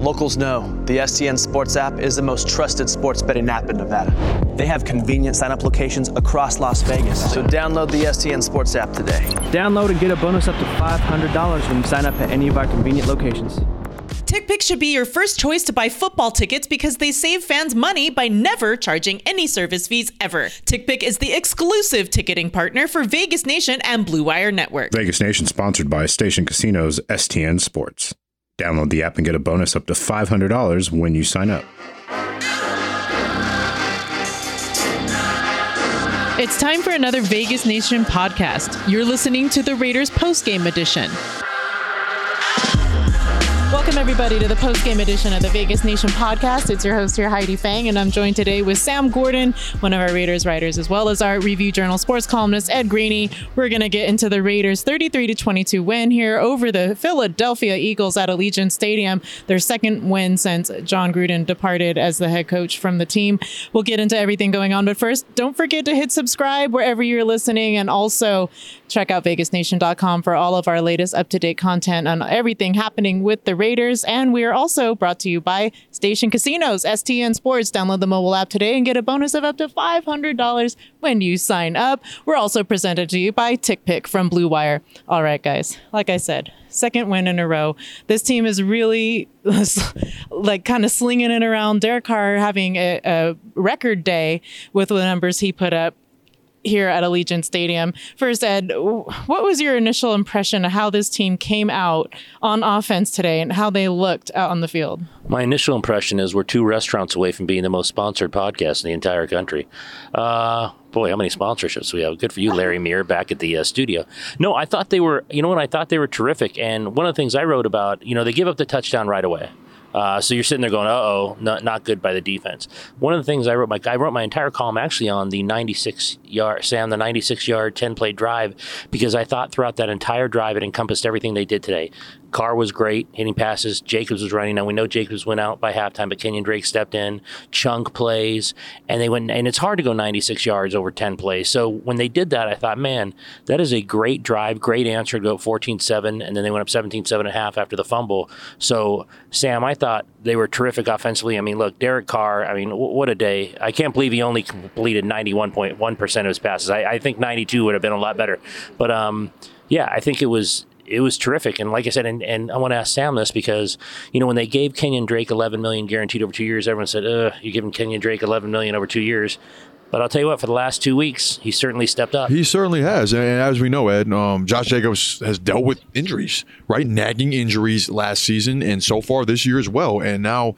Locals know the STN Sports app is the most trusted sports betting app in Nevada. They have convenient sign up locations across Las Vegas. So download the STN Sports app today. Download and get a bonus up to $500 when you sign up at any of our convenient locations. TickPick should be your first choice to buy football tickets because they save fans money by never charging any service fees ever. TickPick is the exclusive ticketing partner for Vegas Nation and Blue Wire Network. Vegas Nation sponsored by Station Casinos STN Sports. Download the app and get a bonus up to $500 when you sign up. It's time for another Vegas Nation podcast. You're listening to the Raiders postgame edition. Welcome, everybody, to the post-game edition of the Vegas Nation podcast. It's your host here, Heidi Fang, and I'm joined today with Sam Gordon, one of our Raiders writers, as well as our Review Journal sports columnist, Ed Graney. We're going to get into the Raiders' 33-22 win here over the Philadelphia Eagles at Allegiant Stadium, their second win since Jon Gruden departed as the head coach from the team. We'll get into everything going on, but first, don't forget to hit subscribe wherever you're listening, and also check out vegasnation.com for all of our latest up-to-date content on everything happening with the Raiders. And we are also brought to you by Station Casinos, STN Sports. Download the mobile app today and get a bonus of up to $500 when you sign up. We're also presented to you by TickPick from Blue Wire. All right, guys, like I said, second win in a row. This team is really like kind of slinging it around. Derek Carr having a, a record day with the numbers he put up here at Allegiant Stadium. First, Ed, what was your initial impression of how this team came out on offense today and how they looked out on the field? My initial impression is we're two restaurants away from being the most sponsored podcast in the entire country. Uh, boy, how many sponsorships we have. Good for you, Larry Meir, back at the uh, studio. No, I thought they were, you know what, I thought they were terrific. And one of the things I wrote about, you know, they give up the touchdown right away. Uh, so you're sitting there going, "Uh oh, not not good by the defense." One of the things I wrote my I wrote my entire column actually on the 96 yard Sam the 96 yard 10 play drive because I thought throughout that entire drive it encompassed everything they did today. Carr was great, hitting passes. Jacobs was running. Now we know Jacobs went out by halftime, but Kenyon Drake stepped in, chunk plays, and they went. And it's hard to go 96 yards over 10 plays. So when they did that, I thought, man, that is a great drive, great answer to go 14-7, and then they went up 17-7 and a half after the fumble. So Sam, I thought they were terrific offensively. I mean, look, Derek Carr. I mean, w- what a day! I can't believe he only completed 91.1 percent of his passes. I, I think 92 would have been a lot better, but um, yeah, I think it was it was terrific. And like I said, and, and I want to ask Sam this because, you know, when they gave Kenyon Drake 11 million guaranteed over two years, everyone said, "Ugh, you're giving Kenyon Drake 11 million over two years." But I'll tell you what, for the last two weeks, he certainly stepped up. He certainly has. And as we know, Ed, um, Josh Jacobs has dealt with injuries, right? Nagging injuries last season and so far this year as well. And now,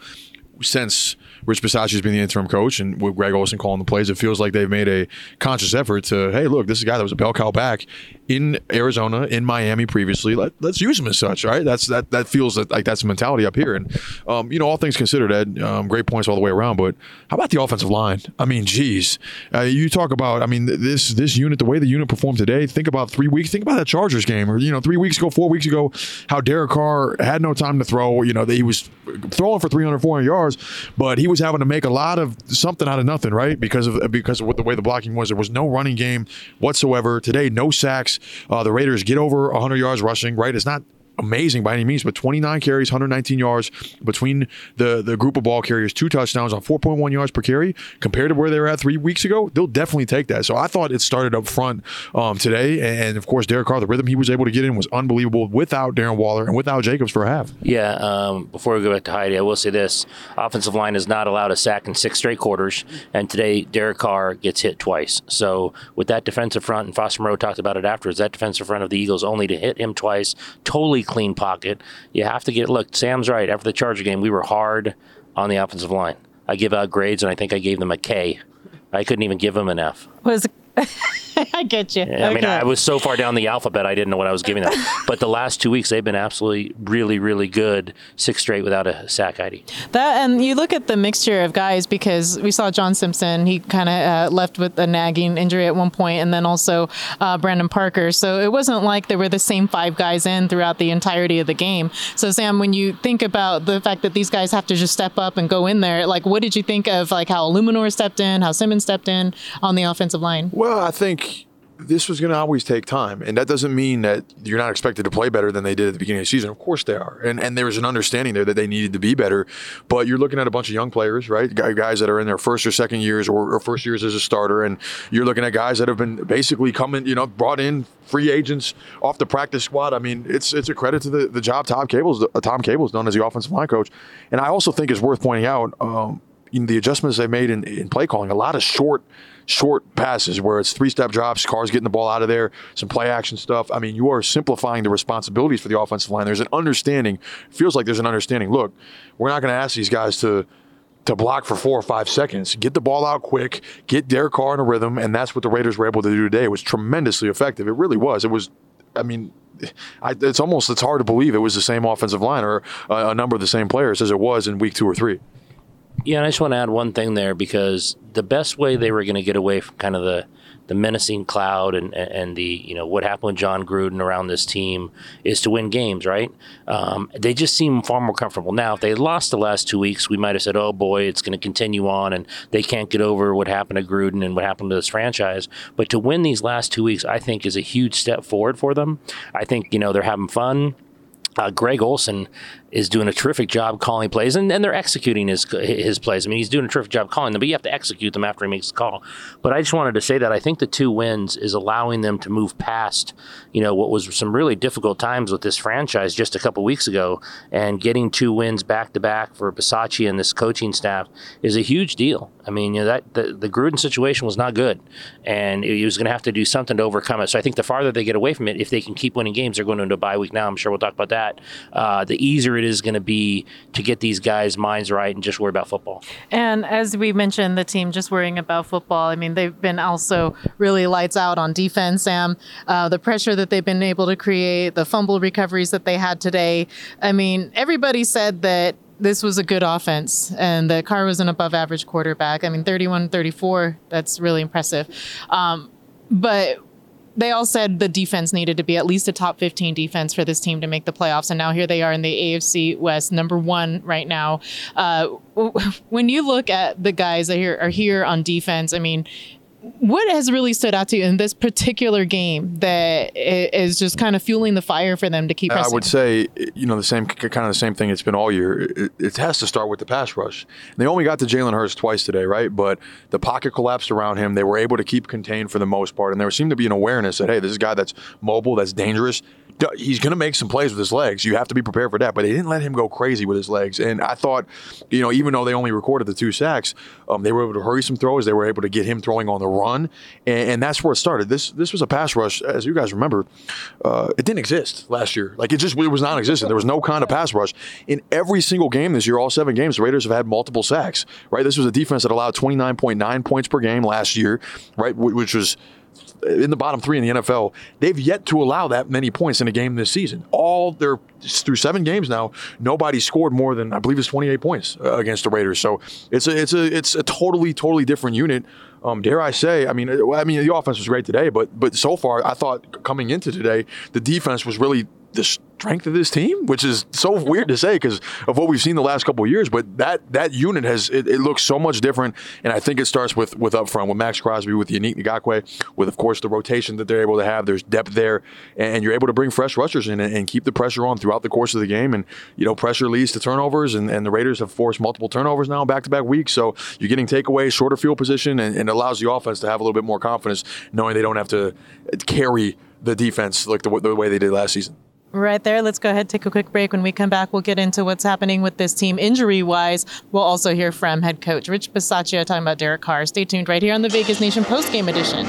since Rich Bisaccia has been the interim coach and with Greg Olsen calling the plays, it feels like they've made a conscious effort to, hey, look, this is a guy that was a bell cow back in Arizona, in Miami previously. Let, us use him as such, right? That's that that feels like that's the mentality up here. And um, you know, all things considered, Ed, um, great points all the way around. But how about the offensive line? I mean, geez, uh, you talk about, I mean, this this unit, the way the unit performed today. Think about three weeks. Think about that Chargers game, or you know, three weeks ago, four weeks ago, how Derek Carr had no time to throw. You know, that he was throwing for 300, 400 yards, but he was having to make a lot of something out of nothing, right? Because of because of what the way the blocking was. There was no running game whatsoever today. No sacks. Uh, the Raiders get over 100 yards rushing, right? It's not amazing by any means, but 29 carries, 119 yards between the, the group of ball carriers, two touchdowns on 4.1 yards per carry compared to where they were at three weeks ago. They'll definitely take that. So I thought it started up front um, today. And of course, Derek Carr, the rhythm he was able to get in was unbelievable without Darren Waller and without Jacobs for a half. Yeah. Um, before we go back to Heidi, I will say this offensive line is not allowed a sack in six straight quarters. And today, Derek Carr gets hit twice. So with that defensive front, and Foster Moreau talked about it afterwards, that defensive front of the Eagles only to hit him twice, totally clean pocket. You have to get look. Sam's right. After the Charger game, we were hard on the offensive line. I give out grades, and I think I gave them a K. I couldn't even give them an F. Was I get you. I mean, I was so far down the alphabet, I didn't know what I was giving them. but the last two weeks, they've been absolutely, really, really good. Six straight without a sack, Heidi. That and you look at the mixture of guys because we saw John Simpson. He kind of uh, left with a nagging injury at one point, and then also uh, Brandon Parker. So it wasn't like there were the same five guys in throughout the entirety of the game. So Sam, when you think about the fact that these guys have to just step up and go in there, like what did you think of like how Eluemunor stepped in, how Simmons stepped in on the offensive line? Well, I think this was going to always take time, and that doesn't mean that you're not expected to play better than they did at the beginning of the season. Of course they are, and and there was an understanding there that they needed to be better. But you're looking at a bunch of young players, right? Guys that are in their first or second years or, or first years as a starter, and you're looking at guys that have been basically coming, you know, brought in free agents off the practice squad. I mean, it's it's a credit to the, the job Tom Cable's uh, Tom Cable's done as the offensive line coach, and I also think it's worth pointing out. Um, in the adjustments they made in, in play calling, a lot of short short passes where it's three step drops, Carr's getting the ball out of there, some play action stuff. I mean, you are simplifying the responsibilities for the offensive line. There's an understanding, feels like there's an understanding. Look, we're not going to ask these guys to to block for four or five seconds. Get the ball out quick, get Derek Carr in a rhythm, and that's what the Raiders were able to do today. It was tremendously effective. It really was. It was, I mean, I, it's almost it's hard to believe it was the same offensive line or a, a number of the same players as it was in week two or three. Yeah, and I just want to add one thing there because the best way they were going to get away from kind of the the menacing cloud and and the you know what happened with Jon Gruden around this team is to win games, right? Um, they just seem far more comfortable now. If they lost the last two weeks, we might have said, "Oh boy, it's going to continue on," and they can't get over what happened to Gruden and what happened to this franchise. But to win these last two weeks, I think is a huge step forward for them. I think you know they're having fun. Uh, Greg Olsen is doing a terrific job calling plays, and, and they're executing his his plays. I mean, he's doing a terrific job calling them, but you have to execute them after he makes the call. But I just wanted to say that I think the two wins is allowing them to move past, you know, what was some really difficult times with this franchise just a couple weeks ago, and getting two wins back to back for Bisaccia and this coaching staff is a huge deal. I mean, you know, that the, the Gruden situation was not good, and he was going to have to do something to overcome it. So I think the farther they get away from it, if they can keep winning games, they're going into a bye week now. I'm sure we'll talk about that. Uh, the easier it is going to be to get these guys' minds right and just worry about football. And as we mentioned, the team just worrying about football. I mean, they've been also really lights out on defense, Sam. Uh, the pressure that they've been able to create, the fumble recoveries that they had today. I mean, everybody said that this was a good offense and that Carr was an above average quarterback. I mean, 31 34, that's really impressive. Um, but they all said the defense needed to be at least a top 15 defense for this team to make the playoffs. And now here they are in the AFC West, number one right now. Uh, when you look at the guys that are here on defense, I mean, what has really stood out to you in this particular game that is just kind of fueling the fire for them to keep? Pressing? I would say, you know, the same kind of the same thing it's been all year. It, it has to start with the pass rush. They only got to Jalen Hurts twice today, right? But the pocket collapsed around him. They were able to keep contained for the most part, and there seemed to be an awareness that hey, this is a guy that's mobile, that's dangerous he's going to make some plays with his legs. You have to be prepared for that. But they didn't let him go crazy with his legs. And I thought, you know, even though they only recorded the two sacks, um, they were able to hurry some throws. They were able to get him throwing on the run, and, and that's where it started. This this was a pass rush, as you guys remember. Uh, it didn't exist last year. Like it just it was non-existent. There was no kind of pass rush in every single game this year. All seven games, the Raiders have had multiple sacks. Right. This was a defense that allowed 29.9 points per game last year. Right, which was in the bottom three in the NFL. They've yet to allow that many points in a game this season. All their through seven games now, nobody scored more than I believe it's 28 points uh, against the Raiders. So it's a it's a it's a totally totally different unit. Um, dare I say? I mean, I mean the offense was great today, but but so far I thought coming into today the defense was really the strength of this team, which is so weird to say because of what we've seen the last couple of years. But that that unit has it, it, looks so much different, and I think it starts with with up front with Maxx Crosby, with Yannick Ngakoue, with of course the rotation that they're able to have. There's depth there, and you're able to bring fresh rushers in and, and keep the pressure on throughout the course of the game. And you know, pressure leads to turnovers, and, and the Raiders have forced multiple turnovers now back to back weeks. So you're getting takeaways, shorter field position, and, and allows the offense to have a little bit more confidence, knowing they don't have to carry the defense like the, the way they did last season. Right there. Let's go ahead take a quick break. When we come back, we'll get into what's happening with this team injury wise. We'll also hear from head coach Rich Bisaccia talking about Derek Carr. Stay tuned right here on the Vegas Nation post game edition.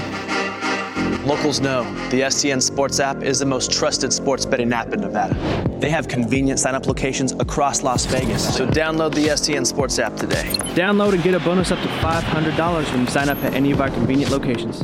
Locals know the STN Sports app is the most trusted sports betting app in Nevada. They have convenient sign up locations across Las Vegas. So download the STN Sports app today. Download and get a bonus up to $500 when you sign up at any of our convenient locations.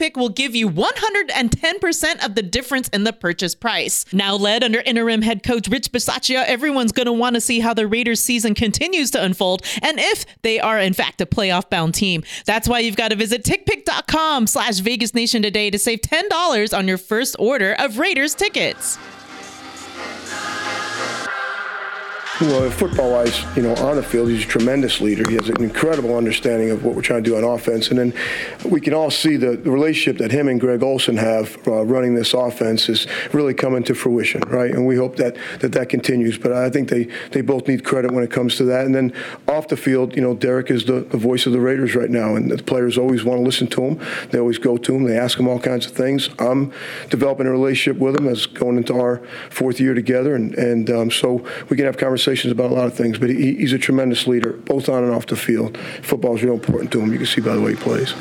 TickPick will give you 110% of the difference in the purchase price. Now led under interim head coach Rich Bisaccia, everyone's going to want to see how the Raiders season continues to unfold and if they are in fact a playoff bound team. That's why you've got to visit tickpick.com slash Vegas Nation today to save $10 on your first order of Raiders tickets. Well, football wise, you know, on the field, he's a tremendous leader. He has an incredible understanding of what we're trying to do on offense. And then we can all see the, the relationship that him and Greg Olsen have uh, running this offense is really coming to fruition, right? And we hope that that, that continues. But I think they, they both need credit when it comes to that. And then off the field, you know, Derek is the, the voice of the Raiders right now. And the players always want to listen to him. They always go to him. They ask him all kinds of things. I'm developing a relationship with him as going into our fourth year together. And, and um, so we can have conversations about a lot of things, but he, he's a tremendous leader, both on and off the field. Football is real important to him. You can see by the way he plays.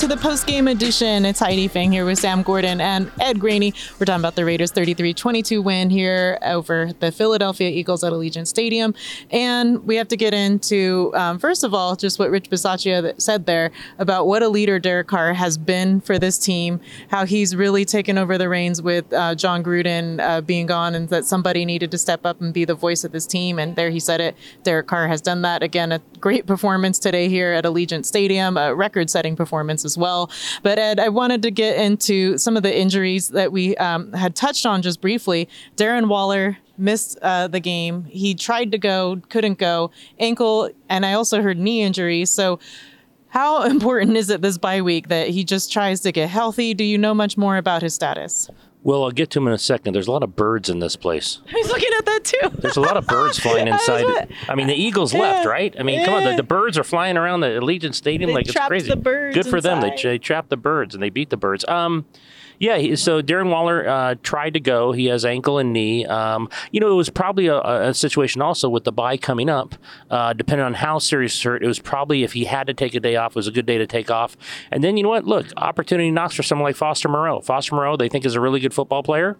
To the post game edition. It's Heidi Fang here with Sam Gordon and Ed Graney. We're talking about the Raiders' 33 22 win here over the Philadelphia Eagles at Allegiant Stadium. And we have to get into, um, first of all, just what Rich Bisaccia said there about what a leader Derek Carr has been for this team, how he's really taken over the reins with uh, Jon Gruden uh, being gone, and that somebody needed to step up and be the voice of this team. And there he said it. Derek Carr has done that. Again, a great performance today here at Allegiant Stadium, a record setting performance as well. But Ed, I wanted to get into some of the injuries that we um, had touched on just briefly. Darren Waller missed uh, the game. He tried to go, couldn't go, ankle, and I also heard knee injuries. So, how important is it this bye week that he just tries to get healthy? Do you know much more about his status? Well, I'll get to him in a second. There's a lot of birds in this place. I was looking at that too. There's a lot of birds flying inside. I mean, the Eagles left, right? I mean, come on, the, the birds are flying around the Allegiant Stadium They like it's crazy. the birds Good for them. They, inside. they trapped the birds and they beat the birds. Um, yeah. So Darren Waller uh, tried to go. He has ankle and knee. Um, you know, it was probably a, a situation also with the bye coming up. Uh, depending on how serious hurt, it was probably if he had to take a day off, it was a good day to take off. And then you know what? Look, opportunity knocks for someone like Foster Moreau. Foster Moreau, they think is a really good football player.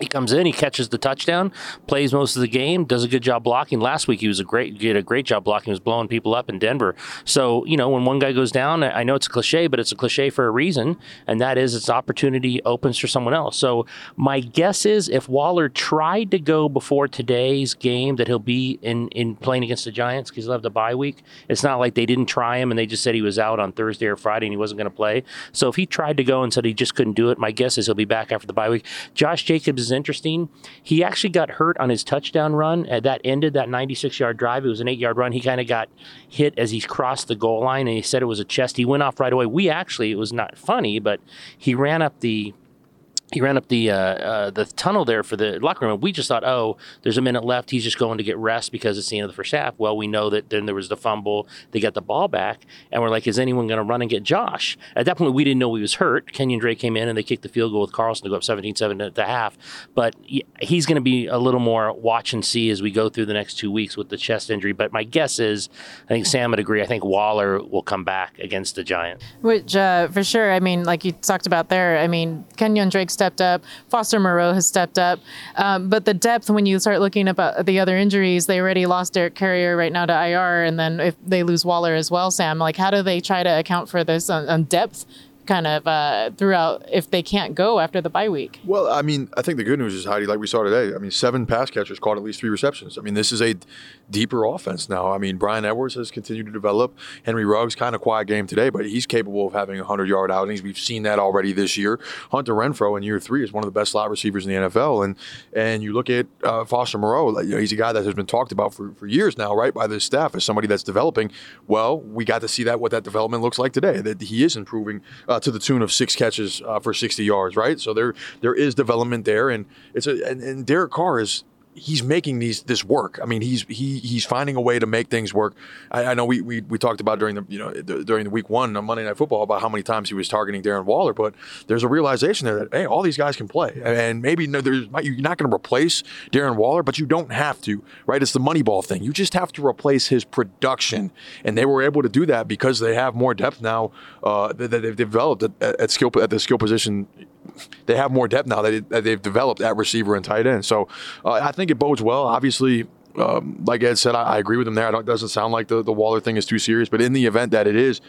He comes in, he catches the touchdown, plays most of the game, does a good job blocking. Last week he was a great, did a great job blocking. He was blowing people up in Denver. So you know when one guy goes down, I know it's a cliche, but it's a cliche for a reason, and that is its opportunity opens for someone else. So my guess is if Waller tried to go before today's game, that he'll be in in playing against the Giants because he'll have the bye week. It's not like they didn't try him and they just said he was out on Thursday or Friday and he wasn't going to play. So if he tried to go and said he just couldn't do it, my guess is he'll be back after the bye week. Josh Jacobs is interesting. He actually got hurt on his touchdown run. That ended that 96 yard drive. It was an eight yard run. He kind of got hit as he crossed the goal line and he said it was a chest. He went off right away. We actually, it was not funny, but he ran up the he ran up the uh, uh, the tunnel there for the locker room. And we just thought, oh, there's a minute left. He's just going to get rest because it's the end of the first half. Well, we know that then there was the fumble. They got the ball back, and we're like, is anyone going to run and get Josh? At that point, we didn't know he was hurt. Kenyon Drake came in and they kicked the field goal with Carlson to go up 17-7 at the half. But he's going to be a little more watch and see as we go through the next two weeks with the chest injury. But my guess is, I think Sam would agree. I think Waller will come back against the Giants. Which, uh, for sure, I mean, like you talked about there, I mean, Kenyon Drake stepped up, Foster Moreau has stepped up. Um, but the depth, when you start looking about the other injuries, they already lost Derek Carrier right now to IR. And then if they lose Waller as well, Sam, like how do they try to account for this on, on depth kind of uh, throughout if they can't go after the bye week? Well, I mean, I think the good news is Heidi, like we saw today. I mean, seven pass catchers caught at least three receptions. I mean, this is a deeper offense now. I mean, Bryan Edwards has continued to develop. Henry Ruggs kind of quiet game today, but he's capable of having 100 yard outings. We've seen that already this year. Hunter Renfrow in year three is one of the best slot receivers in the NFL, and and you look at uh, Foster Moreau, like, you know, he's a guy that has been talked about for, for years now, right, by the staff as somebody that's developing. Well, we got to see that what that development looks like today. That he is improving uh, to the tune of six catches uh, for 60 yards, right? So there there is development there, and it's a and, and Derek Carr is he's making these this work. I mean, he's he he's finding a way to make things work. I, I know we, we we talked about during the you know d- during the week one on Monday Night Football about how many times he was targeting Darren Waller, but there's a realization there that hey, all these guys can play, and maybe no, there's you're not going to replace Darren Waller, but you don't have to, right? It's the Moneyball thing. You just have to replace his production, and they were able to do that because they have more depth now uh, that that they've developed at, at skill at the skill position they have more depth now that, that they've developed at receiver and tight end. So uh, I think it bodes well. Obviously, um, like Ed said, I, I, agree with him there. it doesn't sound like the, the Waller thing is too serious, but in the event that it is,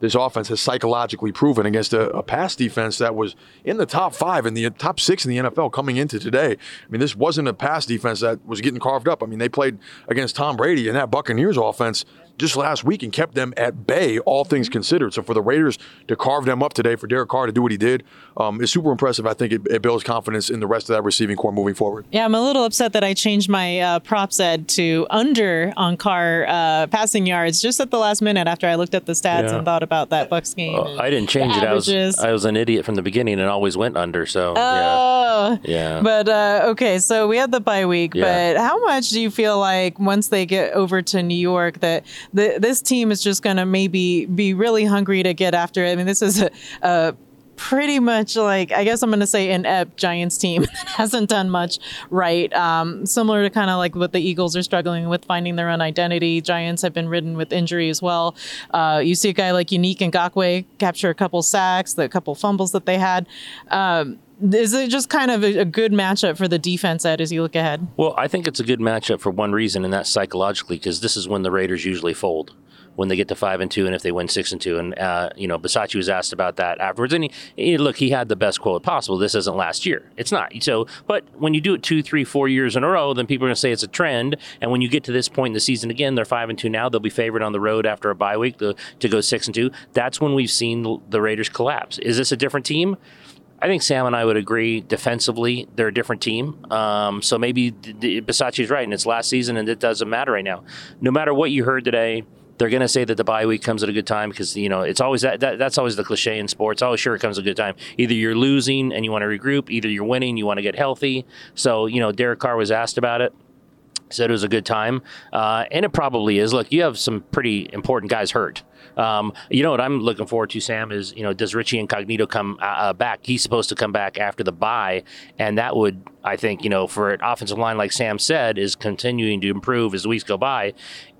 this offense has psychologically proven against a, a, pass defense that was in the top five in the top six in the NFL coming into today. I mean, this wasn't a pass defense that was getting carved up. I mean, they played against Tom Brady and that Buccaneers offense just last week and kept them at bay, all things considered. So for the Raiders to carve them up today, for Derek Carr to do what he did, um, is super impressive. I think it, it, builds confidence in the rest of that receiving corps moving forward. Yeah, I'm a little upset that I changed my uh, props ed to under on Carr uh, passing yards just at the last minute after I looked at the stats yeah. and thought about that Bucks game. I didn't change it. I was I was an idiot from the beginning and always went under. So oh, yeah, yeah. But uh, okay, so we had the bye week. Yeah. But how much do you feel like once they get over to New York that the, this team is just going to maybe be really hungry to get after it. I mean, this is a, a pretty much like I guess I'm going to say an ep Giants team that hasn't done much right. Um, similar to kind of like what the Eagles are struggling with finding their own identity. Giants have been ridden with injury as well. Uh, you see a guy like Yannick Ngakoue capture a couple sacks, the couple fumbles that they had. Um, is it just kind of a, a, good matchup for the defense Ed as you look ahead? Well, I think it's a good matchup for one reason, and that's psychologically because this is when the Raiders usually fold when they get to five and two, and if they win six and two. And uh, you know, Bisaccia was asked about that afterwards, and he, he, look, he had the best quote possible. This isn't last year. It's not. So, but when you do it two, three, four years in a row, then people are going to say it's a trend. And when you get to this point in the season again, they're five and two now. They'll be favored on the road after a bye week to, to go six and two. That's when we've seen the Raiders collapse. Is this a different team? I think Sam and I would agree defensively, they're a different team. Um, so maybe Bisaccia's right, and it's last season, and it doesn't matter right now. No matter what you heard today, they're going to say that the bye week comes at a good time because you know it's always that, that, that's always the cliche in sports. Always sure it comes at a good time. Either you're losing and you want to regroup, either you're winning, you want to get healthy. So you know, Derek Carr was asked about it said it was a good time, uh, and it probably is. Look, you have some pretty important guys hurt. Um, you know what I'm looking forward to, Sam, is you know does Richie Incognito come uh, uh, back? He's supposed to come back after the bye, and that would I think you know for an offensive line like Sam said is continuing to improve as weeks go by.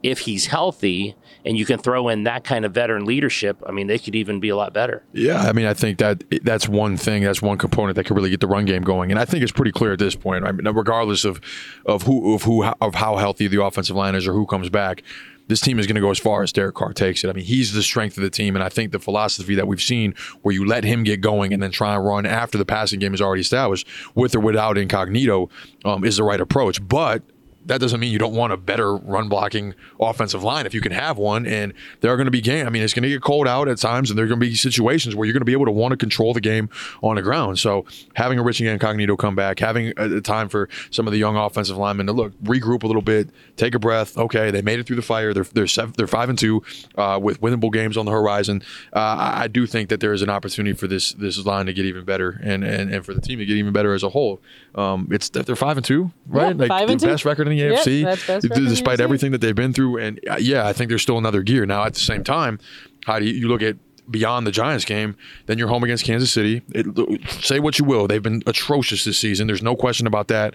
If he's healthy and you can throw in that kind of veteran leadership, I mean they could even be a lot better. Yeah, I mean I think that that's one thing, that's one component that could really get the run game going, and I think it's pretty clear at this point. Regardless of of who of who of how healthy the offensive line is or who comes back this team is going to go as far as Derek Carr takes it. I mean, he's the strength of the team, and I think the philosophy that we've seen, where you let him get going and then try and run after the passing game is already established, with or without Incognito, um, is the right approach. But that doesn't mean you don't want a better run blocking offensive line if you can have one. And there are going to be game. I mean, it's going to get cold out at times, and there are going to be situations where you're going to be able to want to control the game on the ground. So having a Richie Incognito come back, having a, time for some of the young offensive linemen to look, regroup a little bit, take a breath. Okay, they made it through the fire. They're they're seven, they're five and two uh, with winnable games on the horizon. Uh, I, do think that there is an opportunity for this this line to get even better, and and, and for the team to get even better as a whole. Um, it's they're five and two, right? Yeah, like the two. best record in the AFC, yep, despite everything that they've been through. And uh, yeah, I think there's still another gear. Now, at the same time, how do you, you look at beyond the Giants game, then you're home against Kansas City. It, say what you will, they've been atrocious this season. There's no question about that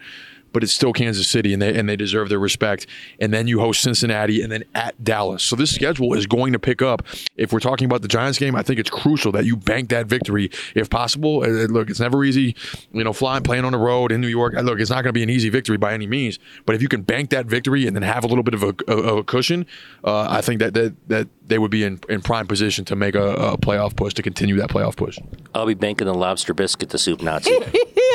but it's still Kansas City, and they and they deserve their respect. And then you host Cincinnati, and then at Dallas. So this schedule is going to pick up. If we're talking about the Giants game, I think it's crucial that you bank that victory if possible. Uh, uh, look, it's never easy, you know, flying playing on the road in New York. Uh, look, it's not going to be an easy victory by any means, but if you can bank that victory and then have a little bit of a, of a cushion, uh, I think that that that they would be in, in prime position to make a, a, playoff push to continue that playoff push. I'll be banking the lobster biscuit to soup Nazi.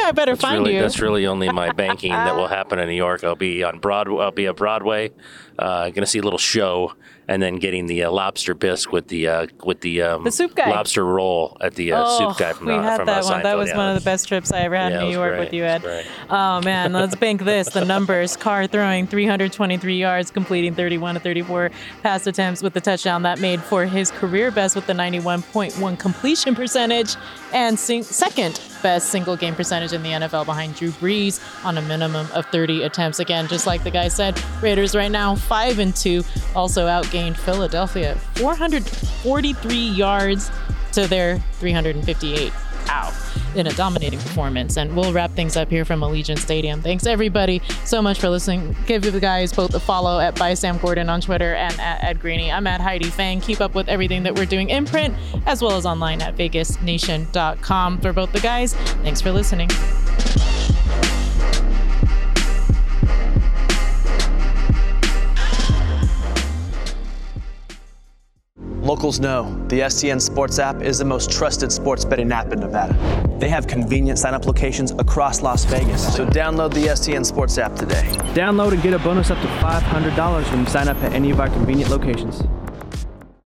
I better that's find really, you. That's really only my banking that will happen in New York. I'll be on Broadway. I'll be at Broadway. Uh, going to see a little show and then getting the uh, lobster bisque with the uh, with the, um, the soup guy lobster roll at the uh, oh, soup guy from we uh, had from, that one. That was yeah, one of the best trips I ever had yeah, in New York great. with you, Ed. Oh man, let's bank this. The numbers: Carr throwing 323 yards, completing 31 to 34 pass attempts with the touchdown that made for his career best with the 91.1 completion percentage and sing- second best single game percentage in the NFL behind Drew Brees on a minimum of 30 attempts. Again, just like the guy said, Raiders right now five and two, also outgained Philadelphia 443 yards to their 358. Ow. In a dominating performance. And we'll wrap things up here from Allegiant Stadium. Thanks everybody so much for listening. Give the guys both a follow at by Sam Gordon on Twitter and at Ed Graney. I'm at Heidi Fang. Keep up with everything that we're doing in print as well as online at vegasnation.com. For both the guys, thanks for listening. Locals know the STN Sports app is the most trusted sports betting app in Nevada. They have convenient sign up locations across Las Vegas. So download the STN Sports app today. Download and get a bonus up to $500 when you sign up at any of our convenient locations.